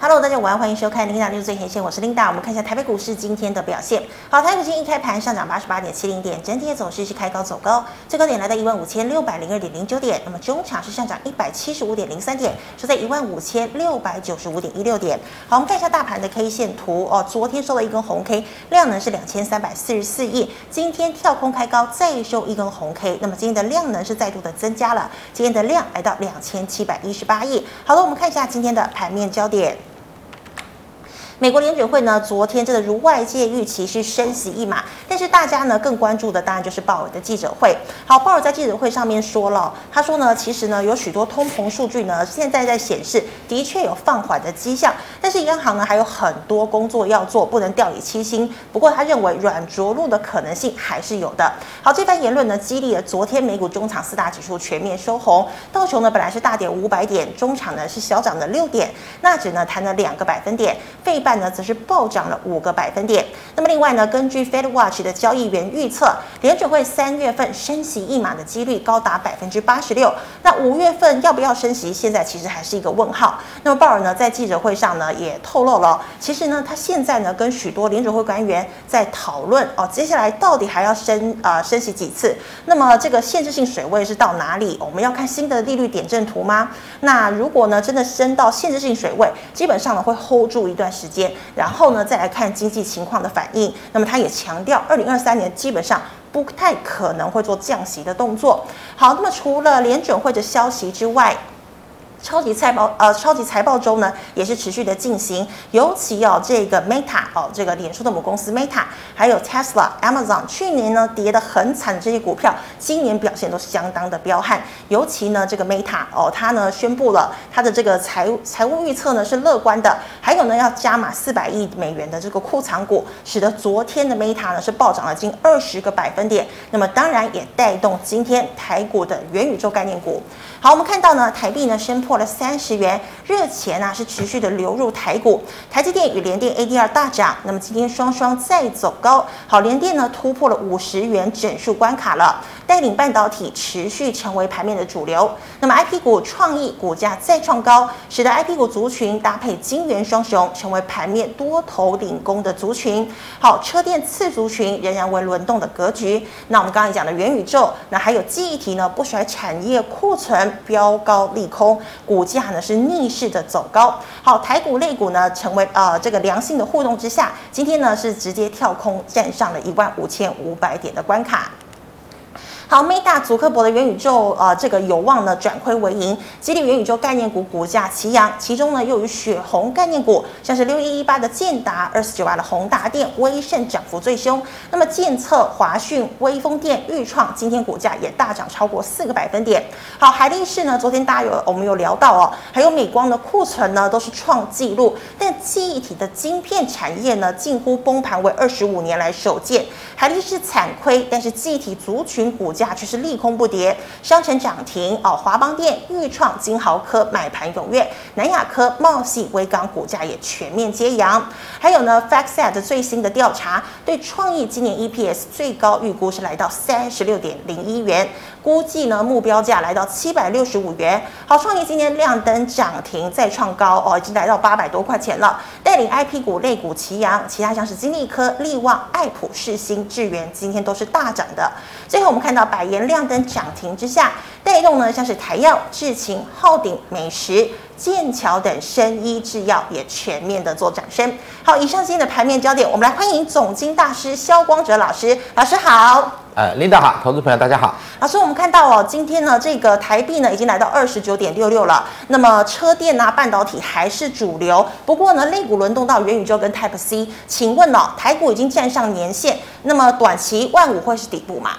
Hello，大家午安，欢迎收看《琳达 news 最前线》，我是琳达。我们看一下台北股市今天的表现。好，台股今天一开盘上涨八十八点七零点，整体的走势是开高走高，最高点来到一万五千六百零二点零九点。那么中场是上涨一百七十五点零三点，收在一万五千六百九十五点一六点。好，我们看一下大盘的 K 线图哦，昨天收了一根红 K，量能是两千三百四十四亿，今天跳空开高，再收一根红 K，那么今天的量能是再度的增加了，今天的量来到两千七百一十八亿。好的，我们看一下今天的盘面焦点。美国联准会呢，昨天真的如外界预期是升息一码，但是大家呢更关注的当然就是鲍尔的记者会。好，鲍尔在记者会上面说了，他说呢，其实呢有许多通膨数据呢现在在显示的确有放缓的迹象，但是央行呢还有很多工作要做，不能掉以轻心。不过他认为软着陆的可能性还是有的。好，这番言论呢激励了昨天美股中场四大指数全面收红，道琼呢本来是大跌五百点，中场呢是小涨了六点，纳指呢弹了两个百分点，费半呢则是暴涨了五个百分点。那么另外呢，根据 Fed Watch 的交易员预测，联准会三月份升息一码的几率高达百分之八十六。那五月份要不要升息，现在其实还是一个问号。那么鲍尔呢，在记者会上呢也透露了，其实呢，他现在呢跟许多联准会官员在讨论哦，接下来到底还要升啊、呃、升息几次？那么这个限制性水位是到哪里？我们要看新的利率点阵图吗？那如果呢真的升到限制性水位，基本上呢会 hold 住一段时间。然后呢，再来看经济情况的反应。那么他也强调，二零二三年基本上不太可能会做降息的动作。好，那么除了联准会的消息之外，超级财报，呃，超级财报周呢也是持续的进行，尤其哦，这个 Meta 哦，这个脸书的母公司 Meta，还有 Tesla、Amazon，去年呢跌得很惨的这些股票，今年表现都是相当的彪悍。尤其呢，这个 Meta 哦，它呢宣布了它的这个财务财务预测呢是乐观的，还有呢要加码四百亿美元的这个库藏股，使得昨天的 Meta 呢是暴涨了近二十个百分点。那么当然也带动今天台股的元宇宙概念股。好，我们看到呢，台币呢升破了三十元，热钱啊是持续的流入台股，台积电与联电 ADR 大涨，那么今天双双再走高，好，联电呢突破了五十元整数关卡了，带领半导体持续成为盘面的主流。那么 IP 股创意股价再创高，使得 IP 股族群搭配晶圆双雄，成为盘面多头领攻的族群。好，车电次族群仍然为轮动的格局。那我们刚才讲的元宇宙，那还有记忆体呢，不甩产业库存。飙高利空，股价呢是逆势的走高。好，台股、类股呢成为呃这个良性的互动之下，今天呢是直接跳空站上了一万五千五百点的关卡。好，Meta、祖克伯的元宇宙，呃，这个有望呢转亏为盈，激励元宇宙概念股股价齐扬。其中呢，又与血红概念股，像是六一一八的建达、二四九八的宏达电、威盛涨幅最凶。那么建策、华讯、威风电、钰创今天股价也大涨超过四个百分点。好，海力士呢，昨天大家有我们有聊到哦，还有美光的库存呢都是创纪录，但记忆体的晶片产业呢近乎崩盘为二十五年来首见。海力士惨亏，但是记忆体族群股价却是利空不跌，商城涨停哦，华邦电、钰创、金豪科买盘踊跃，南亚科、茂矽、威刚股价也全面接阳。还有呢，FactSet 最新的调查对创意今年 EPS 最高预估是来到三十六点零一元。估计呢，目标价来到七百六十五元。好，创意今天亮灯涨停再创高哦，已经来到八百多块钱了。带领 IP 股类股齐扬，其他像是金丽科、力旺、爱普、世新、智源，今天都是大涨的。最后我们看到百元亮灯涨停之下，带动呢像是台药、智勤、浩鼎、美食、剑桥等生医制药也全面的做涨升。好，以上今天的盘面焦点，我们来欢迎总经大师萧光哲老师，老师好。呃，领导好，投资朋友大家好。老师，我们看到哦，今天呢，这个台币呢已经来到二十九点六六了。那么车电啊，半导体还是主流。不过呢，类股轮动到元宇宙跟 Type C，请问哦，台股已经站上年线，那么短期万五会是底部吗？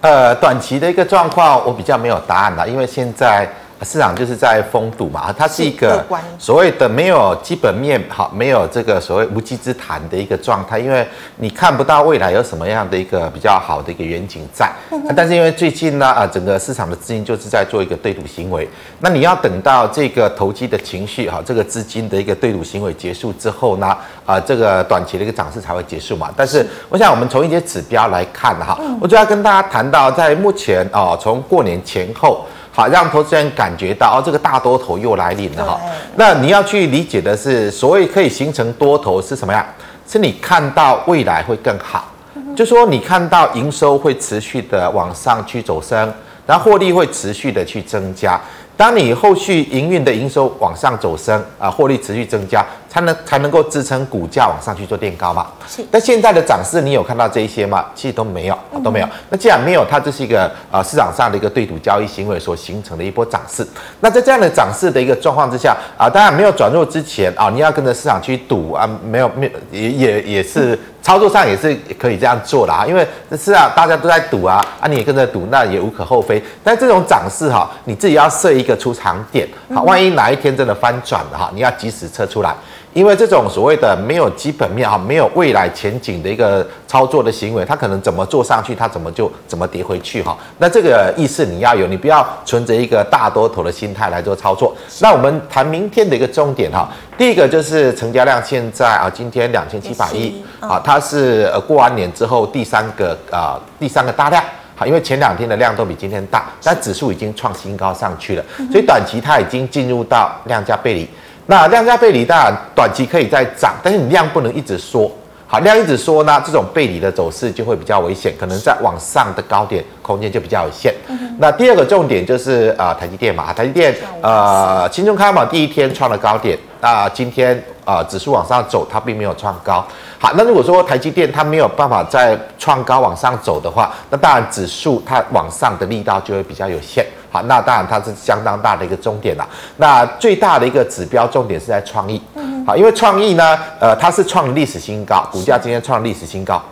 呃，短期的一个状况，我比较没有答案了，因为现在。市场就是在封堵嘛，它是一个所谓的没有基本面好，没有这个所谓无稽之谈的一个状态，因为你看不到未来有什么样的一个比较好的一个远景在。但是因为最近呢，啊，整个市场的资金就是在做一个对赌行为，那你要等到这个投机的情绪哈，这个资金的一个对赌行为结束之后呢，啊，这个短期的一个涨势才会结束嘛。但是我想我们从一些指标来看哈，我就要跟大家谈到在目前啊，从过年前后。好让投资人感觉到哦，这个大多头又来临了哈。那你要去理解的是，所谓可以形成多头是什么呀？是你看到未来会更好，就说你看到营收会持续的往上去走升，然后获利会持续的去增加。当你后续营运的营收往上走升啊，获利持续增加，才能才能够支撑股价往上去做垫高嘛。是。那现在的涨势，你有看到这一些吗？其实都没有，都没有。那既然没有，它这是一个呃市场上的一个对赌交易行为所形成的一波涨势。那在这样的涨势的一个状况之下啊，当然没有转弱之前啊，你要跟着市场去赌啊，没有没有也也也是。操作上也是可以这样做的啊，因为是啊，大家都在赌啊，啊，你也跟着赌，那也无可厚非。但这种涨势哈，你自己要设一个出场点，好，万一哪一天真的翻转了哈，你要及时撤出来。因为这种所谓的没有基本面哈，没有未来前景的一个操作的行为，它可能怎么做上去，它怎么就怎么跌回去哈。那这个意识你要有，你不要存着一个大多头的心态来做操作。那我们谈明天的一个重点哈，第一个就是成交量现在啊，今天两千七百亿啊，它是呃过完年之后第三个啊第三个大量，好，因为前两天的量都比今天大，但指数已经创新高上去了，所以短期它已经进入到量价背离。那量价背离当然短期可以再涨，但是你量不能一直缩。好，量一直缩呢，这种背离的走势就会比较危险，可能在往上的高点空间就比较有限。嗯、那第二个重点就是呃台积电嘛，台积电呃新中开盘第一天创了高点，那今天呃指数往上走，它并没有创高。好，那如果说台积电它没有办法再创高往上走的话，那当然指数它往上的力道就会比较有限。好，那当然它是相当大的一个终点了。那最大的一个指标重点是在创意。好，因为创意呢，呃，它是创历史新高，股价今天创历史新高。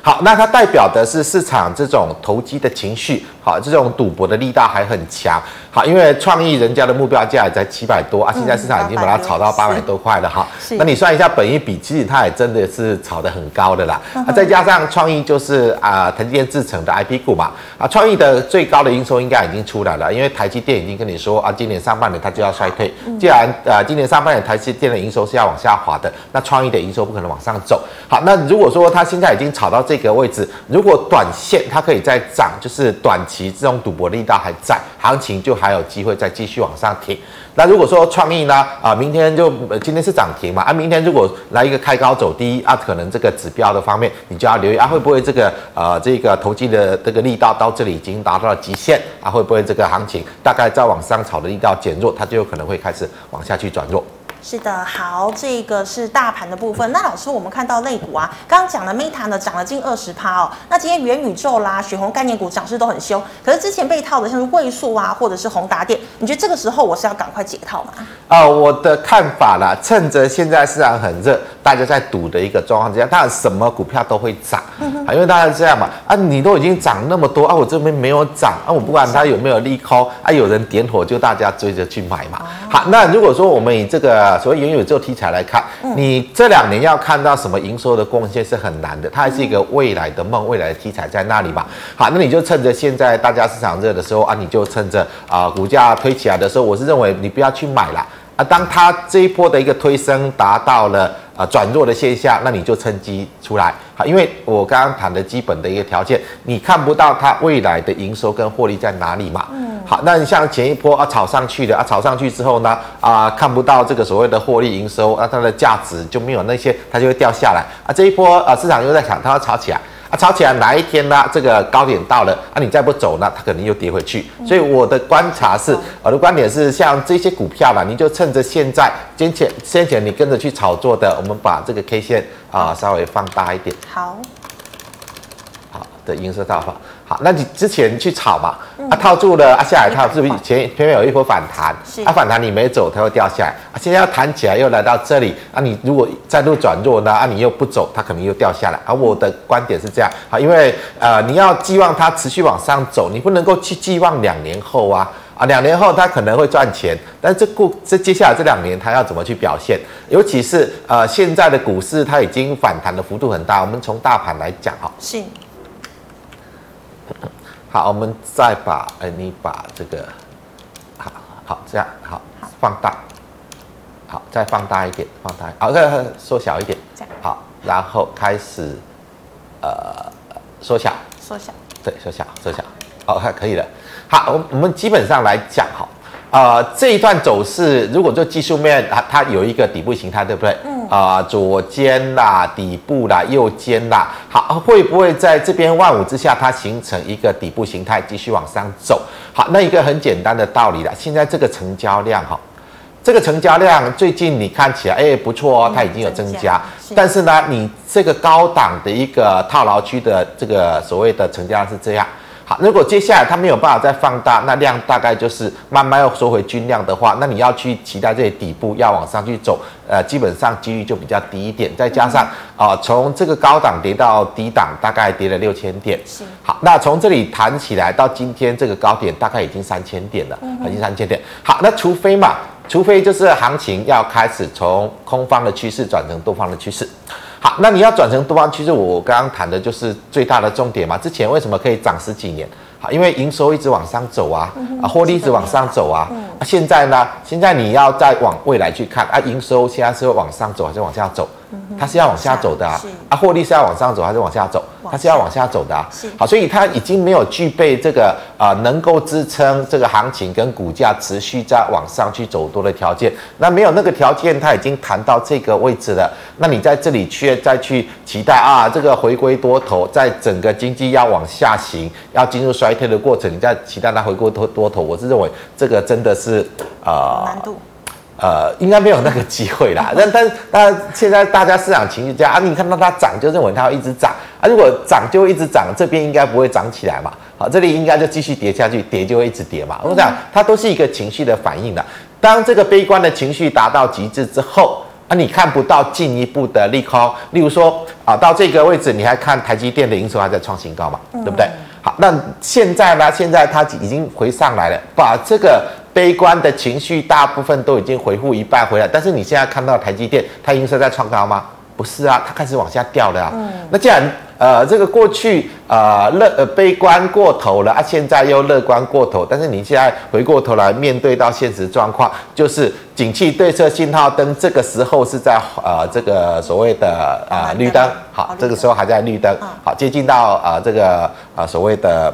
好，那它代表的是市场这种投机的情绪。好，这种赌博的力道还很强。好，因为创意人家的目标价也在七百多啊，现在市场已经把它炒到八百多块了哈。那你算一下本益比，其实它也真的是炒得很高的啦。啊，再加上创意就是啊，台积电制成的 IP 股嘛。啊，创意的最高的营收应该已经出来了，因为台积电已经跟你说啊，今年上半年它就要衰退。既然啊，今年上半年台积电的营收是要往下滑的，那创意的营收不可能往上走。好，那如果说它现在已经炒到这个位置，如果短线它可以再涨，就是短期这种赌博力道还在，行情就还还有机会再继续往上提。那如果说创意呢，啊，明天就今天是涨停嘛，啊，明天如果来一个开高走低啊，可能这个指标的方面你就要留意啊，会不会这个呃这个投机的这个力道到这里已经达到了极限啊，会不会这个行情大概再往上炒的力道减弱，它就有可能会开始往下去转弱。是的，好，这个是大盘的部分。那老师，我们看到类股啊，刚刚讲的 Meta 呢涨了近二十趴哦。那今天元宇宙啦、血红概念股涨势都很凶，可是之前被套的像是位数啊，或者是宏达电，你觉得这个时候我是要赶快解套吗？啊、我的看法啦，趁着现在市场很热，大家在赌的一个状况之下，当然什么股票都会涨，嗯、哼因为大家这样嘛，啊，你都已经涨那么多啊，我这边没有涨啊，我不管它有没有利空啊，有人点火就大家追着去买嘛。好，那如果说我们以这个。所以元宇宙题材来看，你这两年要看到什么营收的贡献是很难的，它还是一个未来的梦，未来的题材在那里嘛。好，那你就趁着现在大家市场热的时候啊，你就趁着啊、呃、股价推起来的时候，我是认为你不要去买了啊。当它这一波的一个推升达到了。啊，转弱的现象，那你就趁机出来，好，因为我刚刚谈的基本的一个条件，你看不到它未来的营收跟获利在哪里嘛？嗯，好，那你像前一波啊炒上去的啊，炒上去之后呢，啊看不到这个所谓的获利营收，那它的价值就没有那些，它就会掉下来啊。这一波啊市场又在想它要炒起来。炒起来哪一天呢？这个高点到了啊，你再不走呢，它肯定又跌回去。所以我的观察是，我的观点是，像这些股票啦，你就趁着现在先前先前你跟着去炒作的，我们把这个 K 线啊稍微放大一点。好，好的，银色大法。好，那你之前去炒嘛，啊套住了啊下来套，是不是前前面有一波反弹？是啊反弹你没走，它会掉下来啊。现在要弹起来又来到这里啊，你如果再度转弱呢啊，你又不走，它可能又掉下来。而、啊、我的观点是这样，好，因为呃你要寄望它持续往上走，你不能够去寄望两年后啊啊两年后它可能会赚钱，但是这过这接下来这两年它要怎么去表现？尤其是呃现在的股市它已经反弹的幅度很大，我们从大盘来讲哈。是。好，我们再把，哎，你把这个，好好这样，好，放大，好，再放大一点，放大，好，再缩小一点，好，然后开始，呃，缩小，缩小，对，缩小，缩小，好，还可以了。好，我我们基本上来讲哈，呃，这一段走势，如果做技术面，它它有一个底部形态，对不对？嗯。啊、呃，左肩啦，底部啦，右肩啦，好，会不会在这边万五之下，它形成一个底部形态，继续往上走？好，那一个很简单的道理了。现在这个成交量哈，这个成交量最近你看起来，哎，不错哦，它已经有增加。嗯、但是呢，你这个高档的一个套牢区的这个所谓的成交量是这样。好，如果接下来它没有办法再放大，那量大概就是慢慢要缩回均量的话，那你要去期待这些底部要往上去走，呃，基本上几率就比较低一点。再加上啊、呃，从这个高档跌到低档，大概跌了六千点。是。好，那从这里弹起来到今天这个高点，大概已经三千点了，已经三千点。好，那除非嘛，除非就是行情要开始从空方的趋势转成多方的趋势。好，那你要转成多方，其实我刚刚谈的就是最大的重点嘛。之前为什么可以涨十几年？好，因为营收一直往上走啊，啊，获利一直往上走啊。啊，现在呢？现在你要再往未来去看啊，营收现在是会往上走还是往下走？它是要往下走的啊，啊，获利是要往上走还是往下走？它是要往下走的啊。好，所以它已经没有具备这个啊、呃，能够支撑这个行情跟股价持续在往上去走多的条件。那没有那个条件，它已经谈到这个位置了。那你在这里却再去期待啊，这个回归多头，在整个经济要往下行，要进入衰退的过程，你再期待它回归多多头，我是认为这个真的是啊。呃难度呃，应该没有那个机会啦。但但但现在大家市场情绪这样啊，你看到它涨就认为它要一直涨啊。如果涨就会一直涨，这边应该不会涨起来嘛。好，这里应该就继续跌下去，跌就会一直跌嘛。我讲它都是一个情绪的反应的。当这个悲观的情绪达到极致之后啊，你看不到进一步的利空。例如说啊，到这个位置你还看台积电的营收还在创新高嘛，对不对？好，那现在呢？现在它已经回上来了，把这个。悲观的情绪大部分都已经回复一半回来，但是你现在看到台积电，它营收在创高吗？不是啊，它开始往下掉了啊。嗯。那既然呃这个过去呃乐呃悲观过头了啊，现在又乐观过头，但是你现在回过头来面对到现实状况，就是景气对策信号灯这个时候是在呃这个所谓的啊、呃、绿灯，好，这个时候还在绿灯，好，接近到啊、呃、这个啊、呃、所谓的。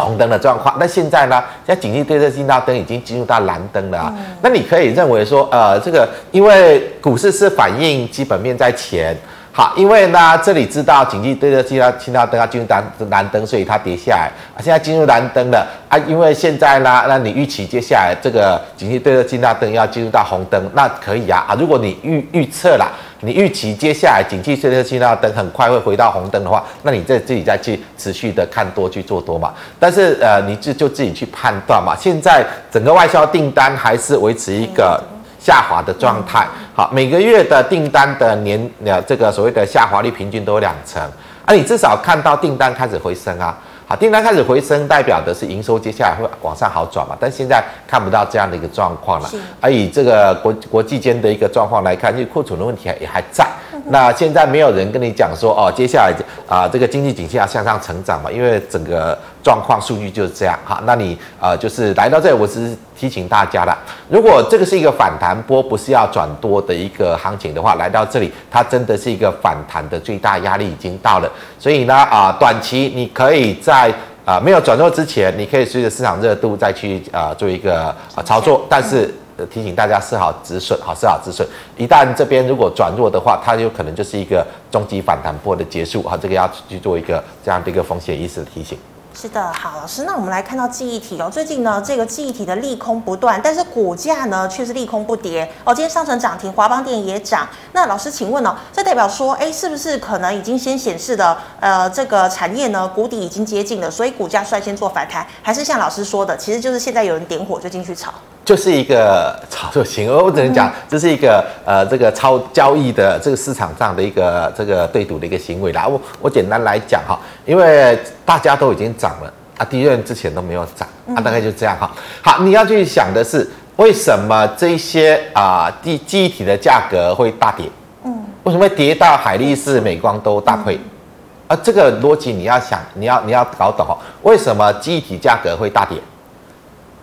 红灯的状况，那现在呢？现在景气对策信号灯已经进入到蓝灯了啊。嗯。那你可以认为说，呃，这个因为股市是反映基本面在前，好，因为呢这里知道景气对策信号信号灯要进入蓝蓝灯，所以它跌下来啊。现在进入蓝灯了啊，因为现在呢，那你预期接下来这个景气对策信号灯要进入到红灯，那可以啊啊。如果你预预测了。你预期接下来景气对策信号灯很快会回到红灯的话，那你在自己再去持续的看多去做多嘛？但是呃，你就就自己去判断嘛。现在整个外销订单还是维持一个下滑的状态。好，每个月的订单的年呃这个所谓的下滑率平均都有两成，啊你至少看到订单开始回升啊。好，订单开始回升，代表的是营收接下来会往上好转嘛？但现在看不到这样的一个状况了。而以这个国国际间的一个状况来看，因为库存的问题也还在。那现在没有人跟你讲说哦，接下来啊、呃，这个经济景气要向上成长嘛？因为整个状况数据就是这样哈。那你呃，就是来到这里，我只是提醒大家了，如果这个是一个反弹波，不是要转多的一个行情的话，来到这里，它真的是一个反弹的最大压力已经到了。所以呢，啊、呃，短期你可以在啊、呃、没有转弱之前，你可以随着市场热度再去啊、呃、做一个啊操作，但是。提醒大家设好止损，好设好止损。一旦这边如果转弱的话，它有可能就是一个终极反弹波的结束。好，这个要去做一个这样的一个风险意识的提醒。是的，好，老师，那我们来看到记忆体哦，最近呢，这个记忆体的利空不断，但是股价呢却是利空不跌哦。今天上成涨停，华邦电也涨。那老师，请问哦，这代表说，哎，是不是可能已经先显示的，呃，这个产业呢，谷底已经接近了，所以股价率先做反弹，还是像老师说的，其实就是现在有人点火就进去炒？就是一个炒作行为，我只能讲，这是一个呃，这个超交易的这个市场上的一个这个对赌的一个行为啦。我我简单来讲哈，因为大家都已经涨了啊，第一轮之前都没有涨啊，大概就这样哈。好，你要去想的是，为什么这些啊，地记忆体的价格会大跌？嗯，为什么会跌到海力士、美光都大亏？啊，这个逻辑你要想，你要你要搞懂哦，为什么记忆体价格会大跌？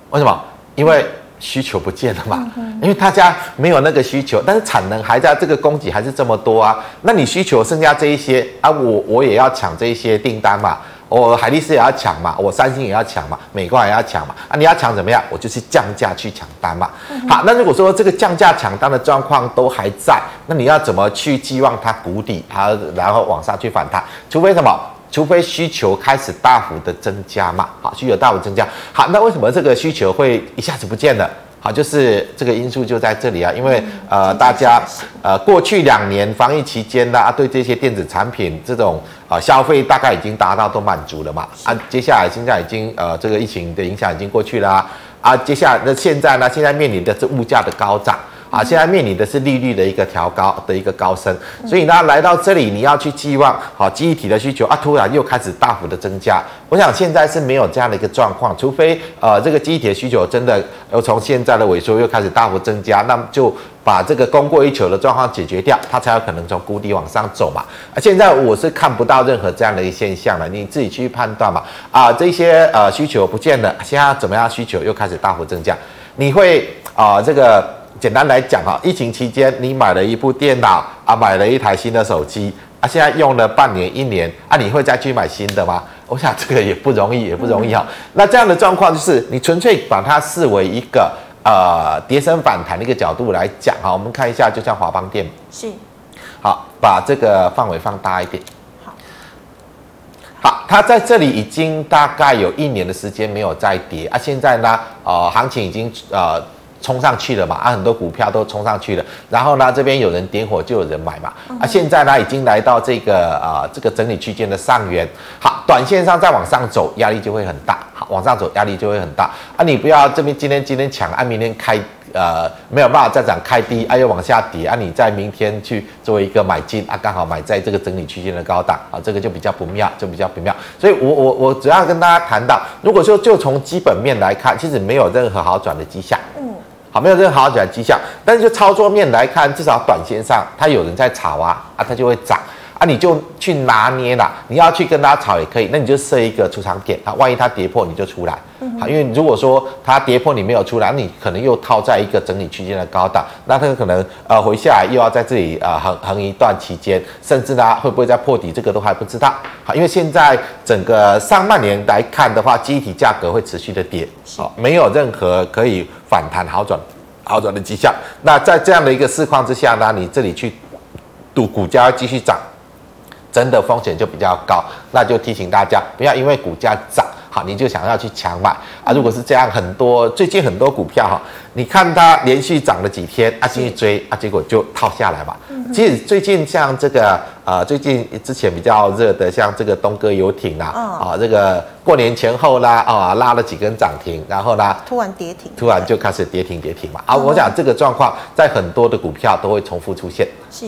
为什么？因为需求不见了嘛，因为大家没有那个需求，但是产能还在，这个供给还是这么多啊。那你需求剩下这一些啊，我我也要抢这一些订单嘛。我海力士也要抢嘛，我三星也要抢嘛，美光也要抢嘛。啊，你要抢怎么样？我就是降价去抢单嘛。好，那如果说这个降价抢单的状况都还在，那你要怎么去寄望它谷底，它然后往上去反弹？除非什么？除非需求开始大幅的增加嘛。好，需求大幅增加。好，那为什么这个需求会一下子不见了？好，就是这个因素就在这里啊，因为呃，大家呃过去两年防疫期间呢，啊，对这些电子产品这种啊消费大概已经达到都满足了嘛，啊，接下来现在已经呃这个疫情的影响已经过去了啊，啊，接下来那现在呢，现在面临的是物价的高涨。啊，现在面临的是利率的一个调高的一个高升，所以呢，来到这里你要去寄望好记忆体的需求啊，突然又开始大幅的增加。我想现在是没有这样的一个状况，除非呃这个记忆体的需求真的又从现在的萎缩又开始大幅增加，那么就把这个供过于求的状况解决掉，它才有可能从谷底往上走嘛。啊，现在我是看不到任何这样的一个现象了，你自己去判断嘛。啊，这些呃需求不见了，现在怎么样？需求又开始大幅增加，你会啊这个。简单来讲哈，疫情期间你买了一部电脑啊，买了一台新的手机啊，现在用了半年一年啊，你会再去买新的吗？我想这个也不容易，也不容易哈。那这样的状况就是你纯粹把它视为一个呃跌升反弹的一个角度来讲哈。我们看一下，就像华邦电是好，把这个范围放大一点。好，好，它在这里已经大概有一年的时间没有再跌啊，现在呢，呃，行情已经呃。冲上去了嘛？啊，很多股票都冲上去了。然后呢，这边有人点火，就有人买嘛。啊，现在呢，已经来到这个啊、呃，这个整理区间的上缘。好，短线上再往上走，压力就会很大。好，往上走压力就会很大。啊，你不要这边今天今天抢，啊，明天开呃没有办法再涨开低，啊又往下跌，啊你在明天去做一个买进，啊刚好买在这个整理区间的高档，啊这个就比较不妙，就比较不妙。所以我我我主要跟大家谈到，如果说就从基本面来看，其实没有任何好转的迹象。嗯。好，没有任何好转迹象，但是就操作面来看，至少短线上它有人在炒啊，啊，它就会涨。啊，你就去拿捏啦。你要去跟他炒也可以，那你就设一个出场点啊，万一它跌破你就出来。好，因为如果说它跌破你没有出来，你可能又套在一个整理区间的高档，那它可能呃回下来又要在这里呃横横一段期间，甚至呢会不会再破底，这个都还不知道。好，因为现在整个上半年来看的话，记忆体价格会持续的跌，好，没有任何可以反弹好转好转的迹象。那在这样的一个市况之下呢，你这里去赌股价要继续涨，真的风险就比较高。那就提醒大家，不要因为股价涨。好，你就想要去抢买啊？如果是这样，很多最近很多股票哈，你看它连续涨了几天啊，进去追啊，结果就套下来嘛。其实最近像这个呃，最近之前比较热的，像这个东哥游艇啦，啊，这个过年前后啦，啊，拉了几根涨停，然后呢，突然跌停，突然就开始跌停跌停嘛。啊，我想这个状况在很多的股票都会重复出现。是。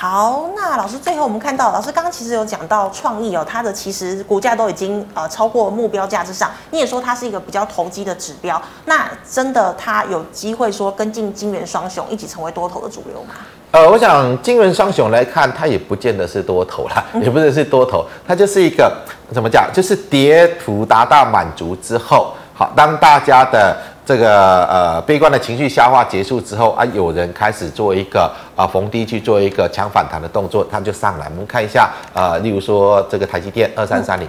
好，那老师最后我们看到，老师刚刚其实有讲到创意哦，它的其实股价都已经呃超过目标价之上，你也说它是一个比较投机的指标，那真的它有机会说跟进晶圆双雄一起成为多头的主流吗？呃，我想晶圆双雄来看，它也不见得是多头啦，也不是是多头，它就是一个怎么讲，就是跌图达到满足之后，好，当大家的。这个呃悲观的情绪消化结束之后啊，有人开始做一个啊逢低去做一个强反弹的动作，它就上来。我们看一下呃，例如说这个台积电二三三零，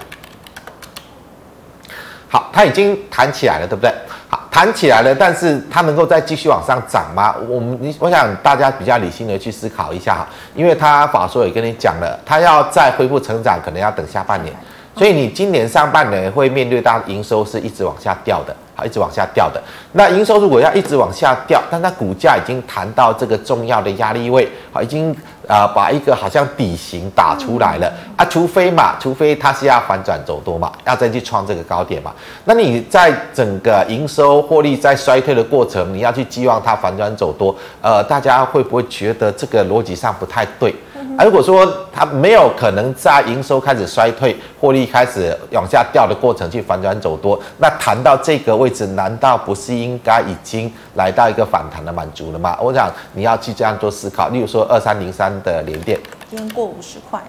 好，它已经弹起来了，对不对？好，弹起来了，但是它能够再继续往上涨吗？我们你我想大家比较理性的去思考一下哈，因为它法说也跟你讲了，它要再恢复成长，可能要等下半年，所以你今年上半年会面对到营收是一直往下掉的。好一直往下掉的，那营收如果要一直往下掉，但它股价已经弹到这个重要的压力位，好，已经啊、呃、把一个好像底型打出来了啊，除非嘛，除非它是要反转走多嘛，要再去创这个高点嘛，那你在整个营收获利在衰退的过程，你要去寄望它反转走多，呃，大家会不会觉得这个逻辑上不太对？啊，如果说它没有可能在营收开始衰退、获利开始往下掉的过程去反转走多，那谈到这个位置，难道不是应该已经来到一个反弹的满足了吗？我想你要去这样做思考。例如说二三零三的联电，今天过五十块。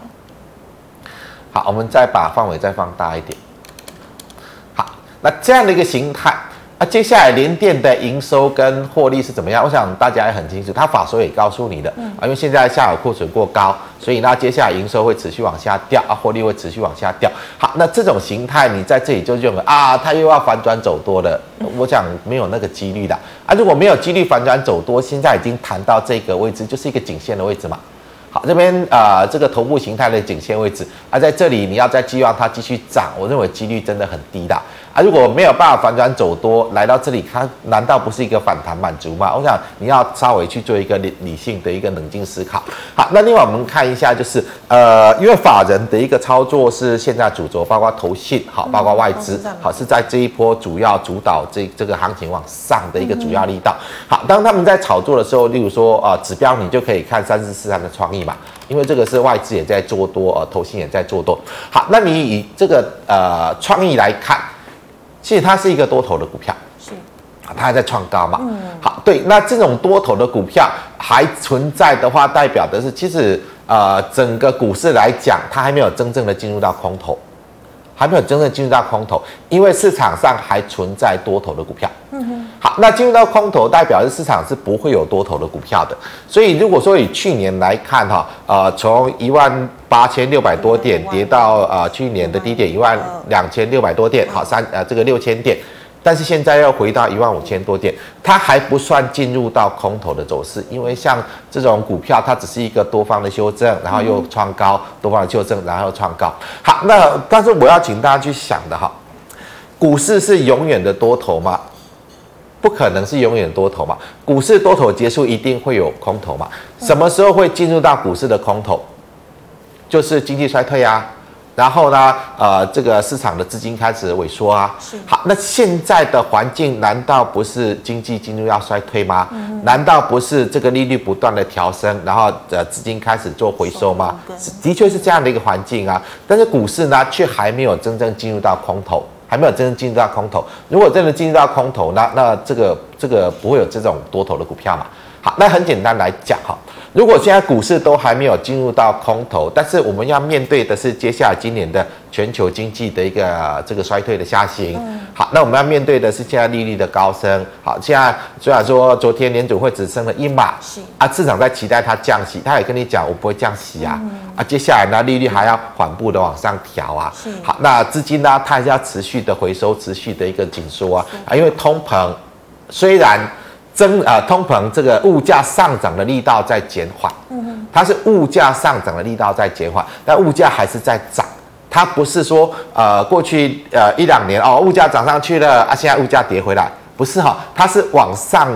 好，我们再把范围再放大一点。好，那这样的一个形态，啊，接下来联电的营收跟获利是怎么样？我想大家也很清楚，他法所也告诉你的啊，因为现在下游库存过高，所以那接下来营收会持续往下掉啊，获利会持续往下掉。好，那这种形态你在这里就认为啊，它又要反转走多了，我想没有那个几率的啊。如果没有几率反转走多，现在已经谈到这个位置，就是一个颈线的位置嘛。好，这边啊、呃，这个头部形态的颈线位置啊，在这里你要再寄望它继续涨，我认为几率真的很低的啊。如果没有办法反转走多，来到这里，它难道不是一个反弹满足吗？我想你要稍微去做一个理理性的一个冷静思考。好，那另外我们看一下，就是呃，因为法人的一个操作是现在主轴，包括投信，好，包括外资，好，是在这一波主要主导这这个行情往上的一个主要力道。好，当他们在炒作的时候，例如说啊、呃，指标你就可以看三四四三的创意。嘛，因为这个是外资也在做多，呃，投信也在做多。好，那你以这个呃创意来看，其实它是一个多头的股票，是啊，它还在创高嘛。嗯，好，对，那这种多头的股票还存在的话，代表的是其实呃整个股市来讲，它还没有真正的进入到空头。还没有真正进入到空头，因为市场上还存在多头的股票。嗯哼。好，那进入到空头，代表是市场是不会有多头的股票的。所以，如果说以去年来看，哈，呃，从一万八千六百多点跌到呃去年的低点一万两千六百多点，好，三呃这个六千点。但是现在要回到一万五千多点，它还不算进入到空头的走势，因为像这种股票，它只是一个多方的修正，然后又创高，多方的修正，然后又创高。好，那但是我要请大家去想的哈，股市是永远的多头吗？不可能是永远多头嘛。股市多头结束一定会有空头嘛？什么时候会进入到股市的空头？就是经济衰退啊。然后呢，呃，这个市场的资金开始萎缩啊。是。好，那现在的环境难道不是经济进入要衰退吗？嗯。难道不是这个利率不断的调升，然后呃资金开始做回收吗？的确是这样的一个环境啊。但是股市呢，却还没有真正进入到空头，还没有真正进入到空头。如果真的进入到空头，那那这个这个不会有这种多头的股票嘛？好，那很简单来讲哈。如果现在股市都还没有进入到空头，但是我们要面对的是接下来今年的全球经济的一个这个衰退的下行。好，那我们要面对的是现在利率的高升。好，现在虽然说昨天联储会只升了一码，是啊，市场在期待它降息，他也跟你讲我不会降息啊。啊，接下来呢，利率还要缓步的往上调啊。是好，那资金呢，它还是要持续的回收，持续的一个紧缩啊。啊，因为通膨虽然。增啊，通膨这个物价上涨的力道在减缓，嗯，它是物价上涨的力道在减缓，但物价还是在涨，它不是说呃过去呃一两年哦物价涨上去了啊，现在物价跌回来，不是哈，它是往上。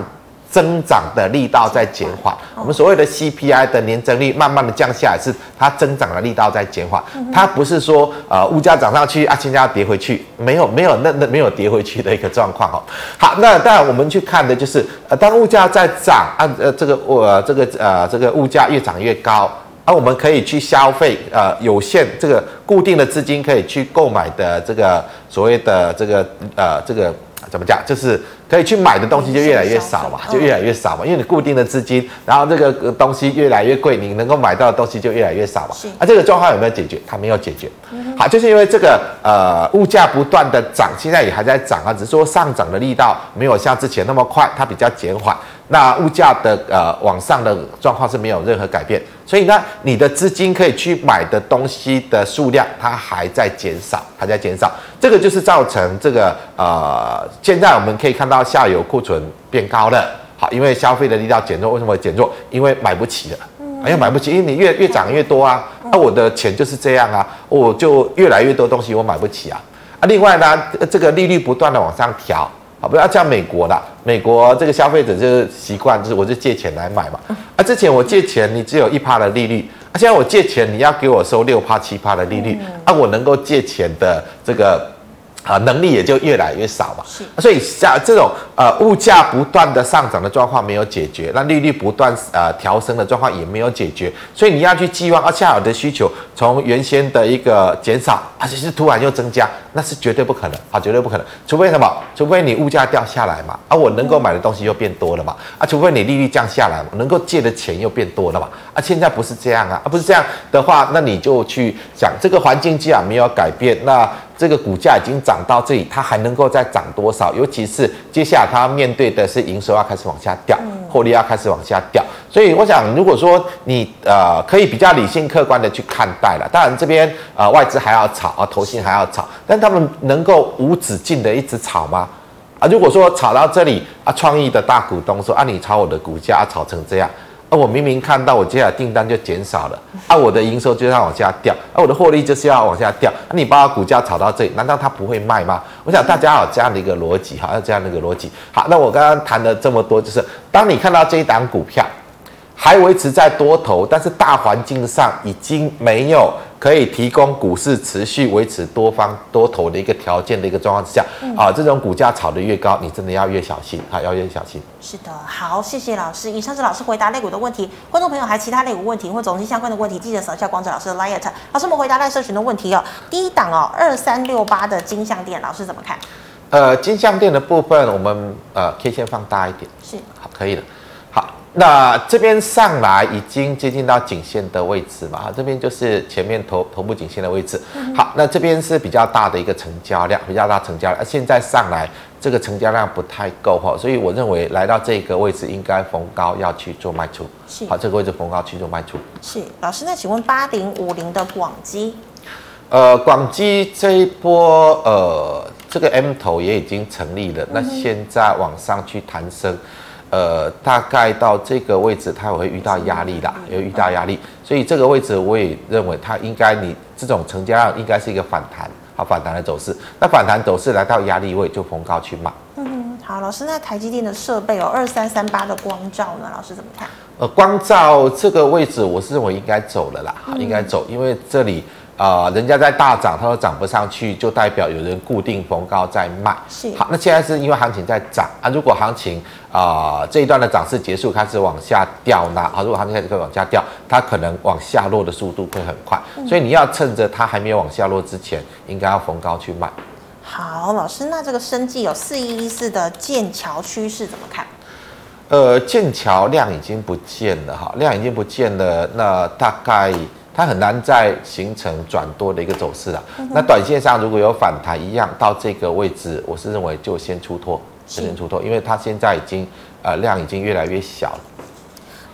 增长的力道在减缓，我们所谓的 CPI 的年增率慢慢的降下来，是它增长的力道在减缓，它不是说呃物价涨上去啊，金价要跌回去，没有没有那那没有跌回去的一个状况哦。好，那当然我们去看的就是呃当物价在涨啊呃这个我这个呃这个物价越涨越高啊，我们可以去消费呃有限这个固定的资金可以去购买的这个所谓的这个呃这个怎么讲？就是。可以去买的东西就越来越少嘛，就越来越少嘛，因为你固定的资金，然后这个东西越来越贵，你能够买到的东西就越来越少嘛。是。啊，这个状况有没有解决？它没有解决。好，就是因为这个呃物价不断的涨，现在也还在涨啊，只是说上涨的力道没有像之前那么快，它比较减缓。那物价的呃往上的状况是没有任何改变，所以呢，你的资金可以去买的东西的数量，它还在减少，还在减少。这个就是造成这个呃，现在我们可以看到下游库存变高了。好，因为消费的力道减弱，为什么会减弱？因为买不起了，因为买不起，因为你越越涨越多啊，那我的钱就是这样啊，我就越来越多东西我买不起啊。啊，另外呢，这个利率不断的往上调。好不要像美国啦，美国这个消费者就是习惯，就是我就借钱来买嘛。啊，之前我借钱你只有一趴的利率，啊，现在我借钱你要给我收六趴七趴的利率，啊，我能够借钱的这个。啊，能力也就越来越少嘛。是，所以像这种呃物价不断的上涨的状况没有解决，那利率不断呃调升的状况也没有解决，所以你要去寄望啊下游的需求从原先的一个减少，而且是突然又增加，那是绝对不可能啊，绝对不可能。除非什么？除非你物价掉下来嘛，啊我能够买的东西又变多了嘛，啊除非你利率降下来，能够借的钱又变多了嘛，啊现在不是这样啊，啊不是这样的话，那你就去想这个环境既然没有改变，那。这个股价已经涨到这里，它还能够再涨多少？尤其是接下来它要面对的是营收要开始往下掉，获利要开始往下掉。所以我想，如果说你呃可以比较理性客观的去看待了，当然这边呃外资还要炒啊，投信还要炒，但他们能够无止境的一直炒吗？啊，如果说炒到这里啊，创意的大股东说啊，你炒我的股价，啊，炒成这样。我明明看到我接下来订单就减少了，啊，我的营收就要往下掉，啊，我的获利就是要往下掉，啊，你把股价炒到这里，难道他不会卖吗？我想大家有这样的一个逻辑，哈，要这样的一个逻辑。好，那我刚刚谈了这么多，就是当你看到这一档股票还维持在多头，但是大环境上已经没有。可以提供股市持续维持多方多头的一个条件的一个状况之下，嗯、啊，这种股价炒得越高，你真的要越小心啊，要越小心。是的，好，谢谢老师。以上是老师回答类股的问题，观众朋友还有其他类股问题或总经相关的问题，记得扫一下光子老师的 liet。老师，我们回答赖社群的问题哦。第一档哦，二三六八的金项店，老师怎么看？呃，金项店的部分，我们呃可以先放大一点，是，好，可以了。那这边上来已经接近到颈线的位置嘛？这边就是前面头头部颈线的位置。好，那这边是比较大的一个成交量，比较大成交量。现在上来这个成交量不太够哈，所以我认为来到这个位置应该逢高要去做卖出。是，好，这个位置逢高去做卖出。是，老师，那请问八零五零的广基？呃，广基这一波呃这个 M 头也已经成立了，那现在往上去弹升。呃，大概到这个位置，它也会遇到压力的，有遇到压力，所以这个位置我也认为它应该，你这种成交量应该是一个反弹，好反弹的走势。那反弹走势来到压力位就逢高去买。嗯，好，老师，那台积电的设备有二三三八的光照呢？老师怎么看？呃，光照这个位置，我是认为应该走了啦，应该走，因为这里。啊、呃，人家在大涨，它都涨不上去，就代表有人固定逢高在卖。是，好，那现在是因为行情在涨啊。如果行情啊、呃、这一段的涨势结束，开始往下掉呢？啊，如果行情开始往下掉，它可能往下落的速度会很快。嗯、所以你要趁着它还没有往下落之前，应该要逢高去卖。好，老师，那这个生计有四一一四的剑桥趋势怎么看？呃，剑桥量已经不见了哈，量已经不见了，那大概。它很难再形成转多的一个走势了。嗯、那短线上如果有反弹一样到这个位置，我是认为就先出脱，是先出脱，因为它现在已经呃量已经越来越小了。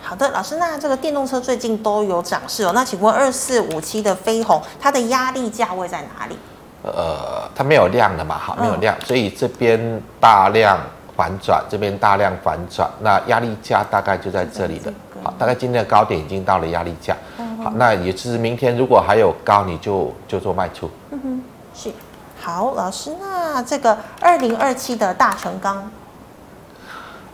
好的，老师，那这个电动车最近都有涨势哦。那请问二四五七的飞鸿，它的压力价位在哪里？呃，它没有量了嘛，好，没有量，嗯、所以这边大量反转，这边大量反转，那压力价大概就在这里了。好，大概今天的高点已经到了压力价。好，那也就是明天如果还有高，你就就做卖出。嗯哼，是。好，老师，那这个二零二七的大成钢，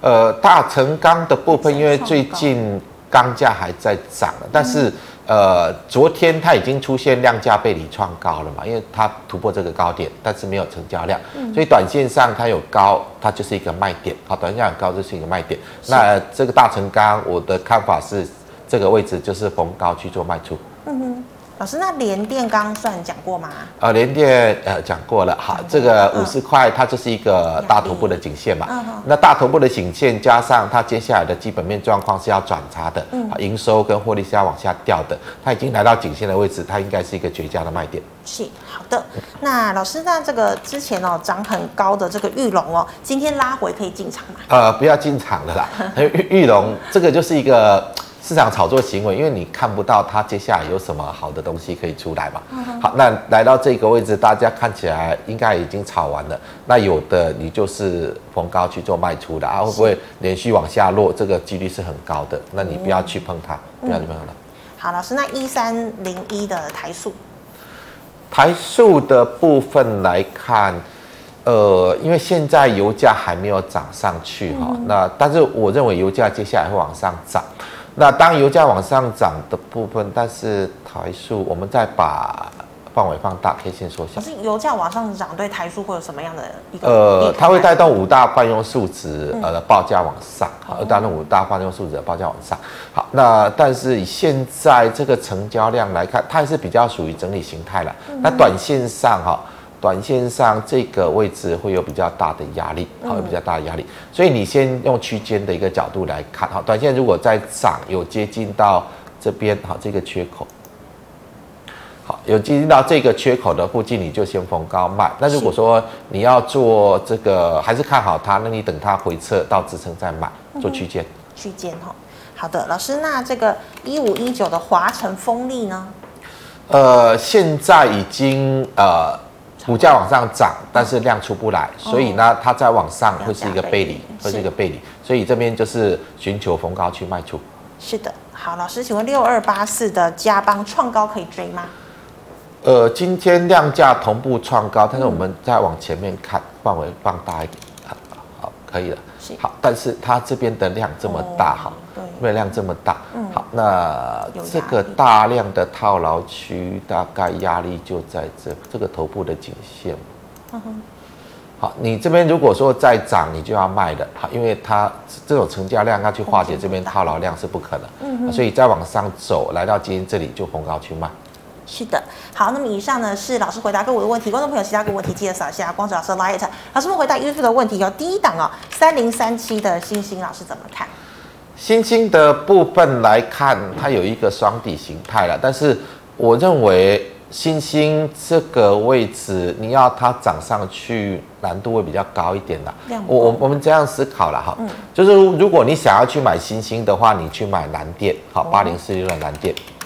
呃，大成钢的部分，因为最近钢价还在涨，但是。呃，昨天它已经出现量价背离创高了嘛？因为它突破这个高点，但是没有成交量，嗯、所以短线上它有高，它就是一个卖点。好，短线上有高就是一个卖点。是那这个大成钢，我的看法是，这个位置就是逢高去做卖出。嗯哼。老师，那联电刚刚算讲过吗？呃，联电呃讲过了，好，这个五十块它就是一个大头部的颈线嘛。嗯哼。那大头部的颈线加上它接下来的基本面状况是要转差的，嗯，营收跟获利是要往下掉的，它已经来到颈线的位置，它应该是一个绝佳的卖点。是，好的。那老师，那这个之前哦涨很高的这个玉龙哦，今天拉回可以进场吗？呃，不要进场了啦，玉玉龙这个就是一个。市场炒作行为，因为你看不到它接下来有什么好的东西可以出来嘛。好，那来到这个位置，大家看起来应该已经炒完了。那有的你就是逢高去做卖出的啊，会不会连续往下落？这个几率是很高的。那你不要去碰它，不要去碰它。好，老师，那一三零一的台数，台数的部分来看，呃，因为现在油价还没有涨上去哈，那但是我认为油价接下来会往上涨。那当油价往上涨的部分，但是台塑，我们再把范围放大，可以先说一下。可是油价往上涨，对台塑会有什么样的一个？呃，它会带动五大泛用数值呃的报价往上，好，带动五大泛用数值的报价往上。好，那但是以现在这个成交量来看，它还是比较属于整理形态了。那短线上哈。短线上这个位置会有比较大的压力，好，有比较大的压力，所以你先用区间的一个角度来看，好，短线如果在涨有接近到这边，好，这个缺口，好，有接近到这个缺口的附近，你就先逢高卖。那如果说你要做这个，还是看好它，那你等它回撤到支撑再买，做区间。区间哈，好的，老师，那这个一五一九的华晨风力呢？呃，现在已经呃股价往上涨，但是量出不来，所以呢，它再往上会是一个背离，会是一个背离，所以这边就是寻求逢高去卖出。是的，好，老师，请问六二八四的加邦创高可以追吗？呃，今天量价同步创高，但是我们再往前面看，范围放大一点，好，好，可以了。好，但是它这边的量这么大，哈、哦，对，量这么大，嗯，好，那这个大量的套牢区，大概压力就在这这个头部的颈线。嗯哼，好，你这边如果说再涨，你就要卖的，好，因为它这种成交量要去化解这边套牢量是不可能，嗯，所以再往上走，来到今天这里就逢高去卖。是的，好，那么以上呢是老师回答各位的问题，观众朋友其他个问题记得扫一下光子老师的 Light。老师们回答 YouTube 的问题有第一档哦，三零三七的星星老师怎么看？欣兴的部分来看，它有一个双底形态了，但是我认为欣兴这个位置你要它涨上去难度会比较高一点的。我我我们这样思考了哈，嗯，就是如果你想要去买欣兴的话，你去买蓝电，好，八零四六的蓝电。好，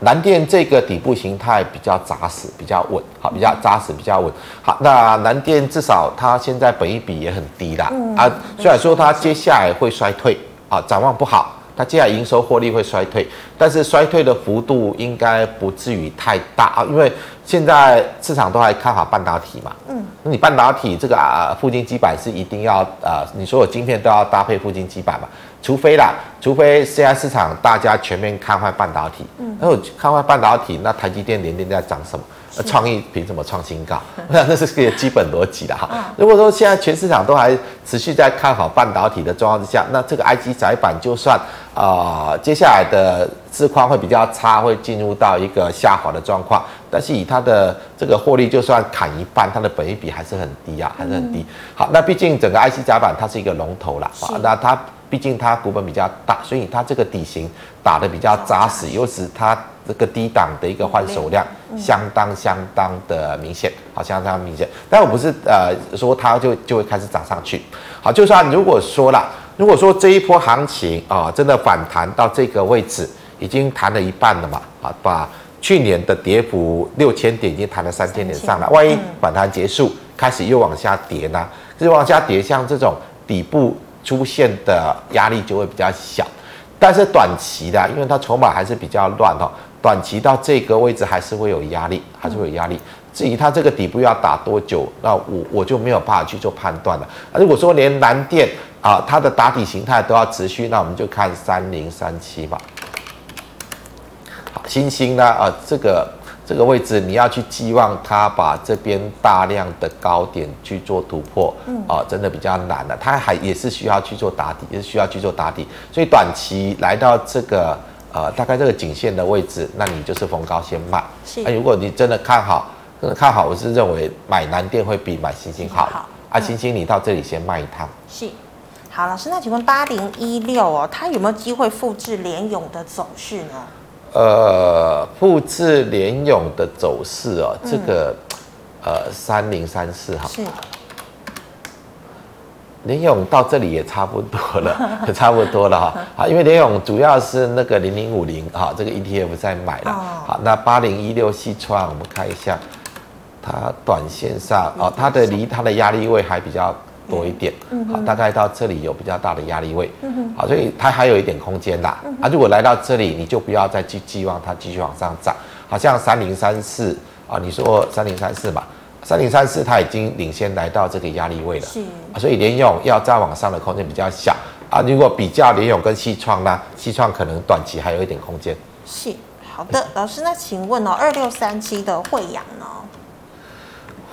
南电这个底部形态比较扎实，比较稳，好，比较扎实，比较稳。好，那南电至少它现在本益比也很低啦，嗯、啊，虽然说它接下来会衰退，啊，展望不好，它接下来营收获利会衰退，但是衰退的幅度应该不至于太大啊，因为现在市场都还看好半导体嘛，嗯，那你半导体这个啊，附近基板是一定要啊，你所有晶片都要搭配附近基板嘛。除非啦，除非现在市场大家全面看坏半导体，嗯，那我看坏半导体，那台积电、联电在涨什么？那创意凭什么创新高？我想这是个基本逻辑的哈。如果说现在全市场都还持续在看好半导体的状况之下，那这个 IC 载板就算啊、呃，接下来的市况会比较差，会进入到一个下滑的状况，但是以它的这个获利，就算砍一半，它的本益比还是很低啊，还是很低。好，那毕竟整个 IC 载板它是一个龙头啦，啊，那它。毕竟它股本比较大，所以它这个底型打得比较扎实，又使它这个低档的一个换手量相当相当的明显，好，相当明显。但我不是呃说它就就会开始涨上去，好，就算如果说了，如果说这一波行情啊真的反弹到这个位置，已经弹了一半了嘛，啊，把去年的跌幅六千点已经弹了三千点上来，万一反弹结束开始又往下跌呢？就是往下跌，像这种底部。出现的压力就会比较小，但是短期的，因为它筹码还是比较乱哈，短期到这个位置还是会有压力，还是会有压力。至于它这个底部要打多久，那我我就没有办法去做判断了。如果说连蓝电啊，它的打底形态都要持续，那我们就看三零三七吧。好，欣兴呢啊，这个。这个位置你要去寄望它把这边大量的高点去做突破，嗯啊，真的比较难了。它还也是需要去做打底，也是需要去做打底。所以短期来到这个呃大概这个颈线的位置，那你就是逢高先卖。是。啊，如果你真的看好，真的看好，我是认为买南电会比买星星好。好。啊，星星你到这里先卖一趟。是。好，老师，那请问八零一六哦，它有没有机会复制联勇的走势呢？呃，复制联咏的走势哦，这个、嗯、呃三零三四哈，是联咏到这里也差不多了，也 差不多了哈。好，因为联咏主要是那个零零五零哈，这个 ETF 在买了。哦、好，那八零一六西创，我们看一下，它短线上哦，它的离它的压力位还比较。多一点，好，大概到这里有比较大的压力位，好，所以它还有一点空间啦。啊，如果来到这里，你就不要再去寄望它继续往上涨。好像三零三四啊，你说三零三四嘛，三零三四它已经领先来到这个压力位了，是，所以联用要再往上的空间比较小啊。如果比较联咏跟西创呢，西创可能短期还有一点空间。是，好的，老师，那请问哦，二六三七的惠阳呢？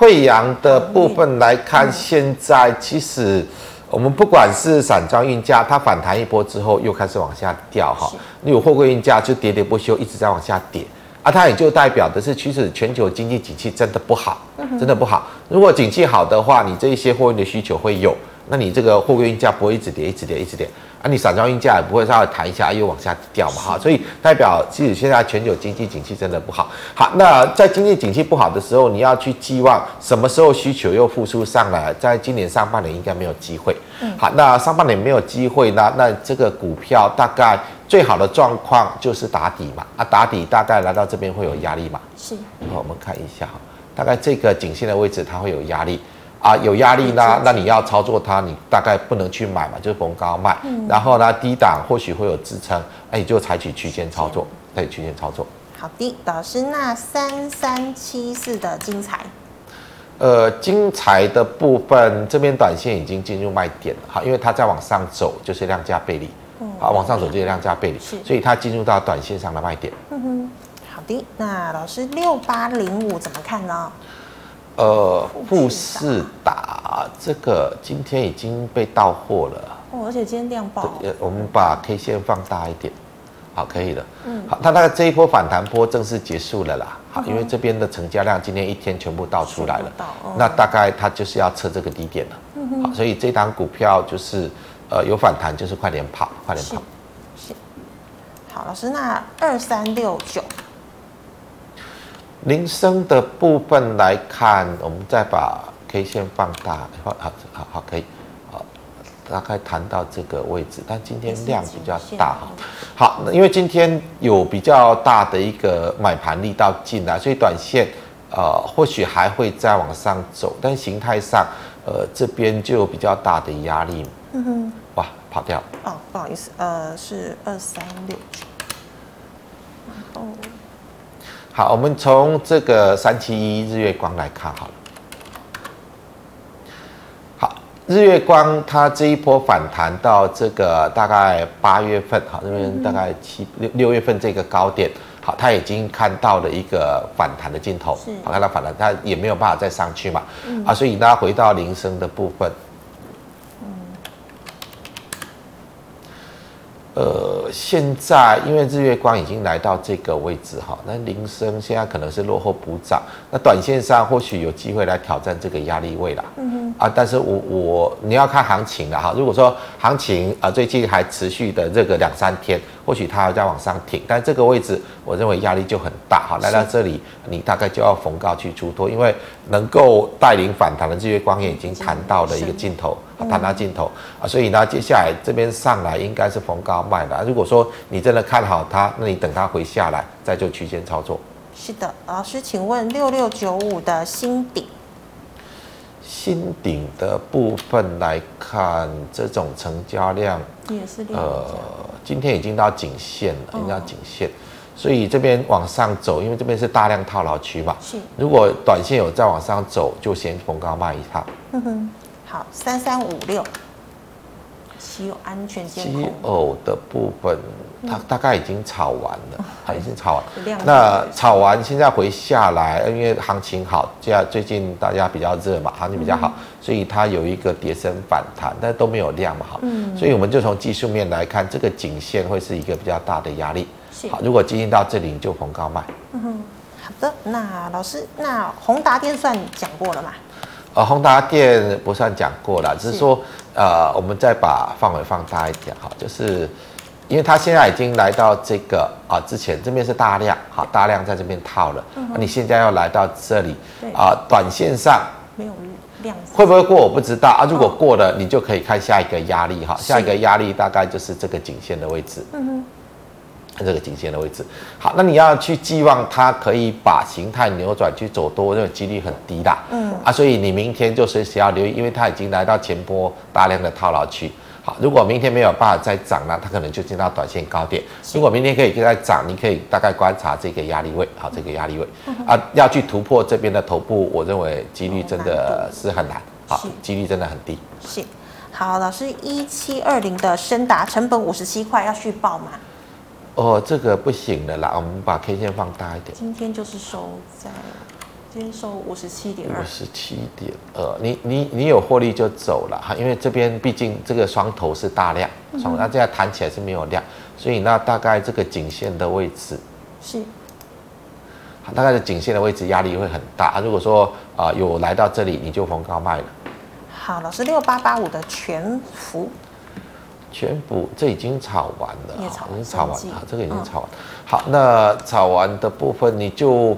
慧洋的部分来看，现在其实我们不管是散装运价，它反弹一波之后又开始往下掉哈。你有货柜运价就喋喋不休，一直在往下跌啊。它也就代表的是，其实全球经济景气真的不好，真的不好。如果景气好的话，你这一些货运的需求会有那你这个货柜运价不会一直跌，一直跌，一直跌。啊，你散装运价也不会稍微弹一下又往下掉嘛，哈，所以代表其实现在全球经济景气真的不好。好，那在经济景气不好的时候，你要去寄望什么时候需求又复苏上来？在今年上半年应该没有机会。嗯，好，那上半年没有机会，那那这个股票大概最好的状况就是打底嘛，啊，打底大概来到这边会有压力嘛？是。好，我们看一下哈，大概这个颈线的位置它会有压力。啊，有压力呢，那你要操作它，你大概不能去买嘛，就是逢高卖。嗯、然后呢，低档或许会有支撑，哎，你就采取区间操作，对，区间操作。好的，老师，那三三七四的精彩，呃，精彩的部分这边短线已经进入卖点了，哈，因为它在往上走就是量价背离，嗯、好，往上走就是量价背离，是。所以它进入到短线上的卖点。嗯哼，好的，那老师六八零五怎么看呢？呃，富士达这个今天已经被到货了哦，而且今天量爆。我们把 K 线放大一点，好，可以了。嗯，好，它大概这一波反弹波正式结束了啦。好，因为这边的成交量今天一天全部倒出来了，哦、那大概它就是要测这个低点了。嗯哼，好，所以这档股票就是呃有反弹，就是快点跑，快点跑。是，是。好，老师，那二三六九。铃声的部分来看，我们再把 K 线放大，好好好好可以，好，大概谈到这个位置，但今天量比较大哈。好，因为今天有比较大的一个买盘力道进来，所以短线呃或许还会再往上走，但形态上呃这边就有比较大的压力。嗯哼，哇，跑掉了。哦，不好意思，呃，是二三六九，然后。好，我们从这个三七一日月光来看好了。好，日月光它这一波反弹到这个大概八月份，好，这边大概七六六月份这个高点，好，它已经看到了一个反弹的尽头，好，看到反弹，它也没有办法再上去嘛，啊，所以大家回到铃声的部分。呃，现在因为日月光已经来到这个位置哈，那铃声现在可能是落后补涨，那短线上或许有机会来挑战这个压力位啦。嗯哼。啊，但是我我你要看行情了哈。如果说行情啊最近还持续的这个两三天，或许它还在往上挺，但这个位置我认为压力就很大哈。来到这里，你大概就要逢高去出脱，因为能够带领反弹的日月光也已经谈到了一个尽头。谈到尽头啊，所以呢，接下来这边上来应该是逢高卖的。如果说你真的看好它，那你等它回下来再做区间操作。是的，老师，请问六六九五的新顶，新顶的部分来看，这种成交量也是呃，今天已经到颈线了，已经到颈线，所以这边往上走，因为这边是大量套牢区嘛。是，如果短线有再往上走，就先逢高卖一套。嗯哼。好，三三五六，奇偶安全监控。奇偶的部分，它大概已经炒完了，它已经炒完。那炒完现在回下来，因为行情好，这样最近大家比较热嘛，行情比较好，所以它有一个跌升反弹，但都没有量嘛，好。嗯。所以我们就从技术面来看，这个颈线会是一个比较大的压力。好，如果接近到这里，你就逢高卖。嗯哼。好的，那老师，那宏达电算讲过了吗？呃，宏达电不算讲过了，只是说，呃，我们再把范围放大一点哈，就是，因为它现在已经来到这个啊，之前这边是大量，好，大量在这边套了，那、嗯你现在要来到这里，对啊，短线上没有量，会不会过我不知道啊，如果过了，你就可以看下一个压力哈，下一个压力大概就是这个颈线的位置。嗯哼。这个颈线的位置，好，那你要去寄望它可以把形态扭转去走多，那个几率很低的，嗯。啊，所以你明天就随时要留意，因为它已经来到前波大量的套牢区。好，如果明天没有办法再涨了，它可能就进到短线高点。如果明天可以再涨，你可以大概观察这个压力位，好，这个压力位。啊，要去突破这边的头部，我认为几率真的是很难，好，几率真的很低。是，好，老师一七二零的深达成本五十七块，要续报吗？哦，这个不行的啦，我们把 K 线放大一点。今天就是收在，今天收五十七点二。五十七点二，你你你有获利就走了哈，因为这边毕竟这个双头是大量，双那这样弹起来是没有量，所以那大概这个颈线的位置是，大概的颈线的位置压力会很大。如果说啊、呃、有来到这里，你就逢高卖了。好，老师六八八五的全福，全部这已经炒完了，炒已经炒完了，这个已经炒完。嗯、好，那炒完的部分你就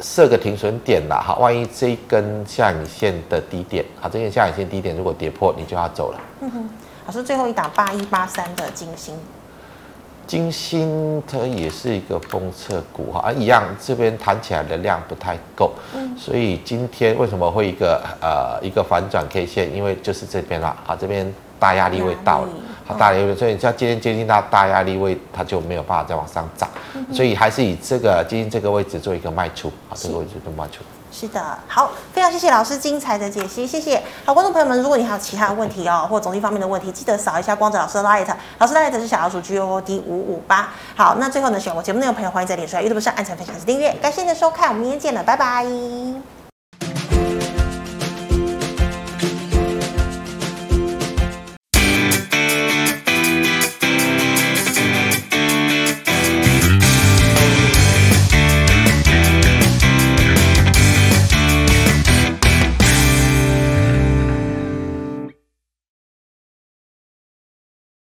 设个停损点了，哈，万一这一根下影线的低点，好，这根下影线低点如果跌破，你就要走了。嗯哼，老师最后一档八一八三的金星。金星它也是一个封测股哈，啊一样这边弹起来的量不太够，嗯，所以今天为什么会一个呃一个反转 K 线？因为就是这边啦，好，这边大压力位到了，好，大压力位，所以像今天接近到大压力位，它就没有办法再往上涨，所以还是以这个接近这个位置做一个卖出，啊，这个位置做卖出。是的，好，非常谢谢老师精彩的解析，谢谢。好，观众朋友们，如果你还有其他的问题哦，或总经方面的问题，记得扫一下光子老师的 Light，老师的 Light 是小老鼠 G O D 五五八。好，那最后呢，喜欢我节目内容的朋友，欢迎在脸书、YouTube 上按赞、分享、及订阅。感谢你的收看，我们明天见了，拜拜。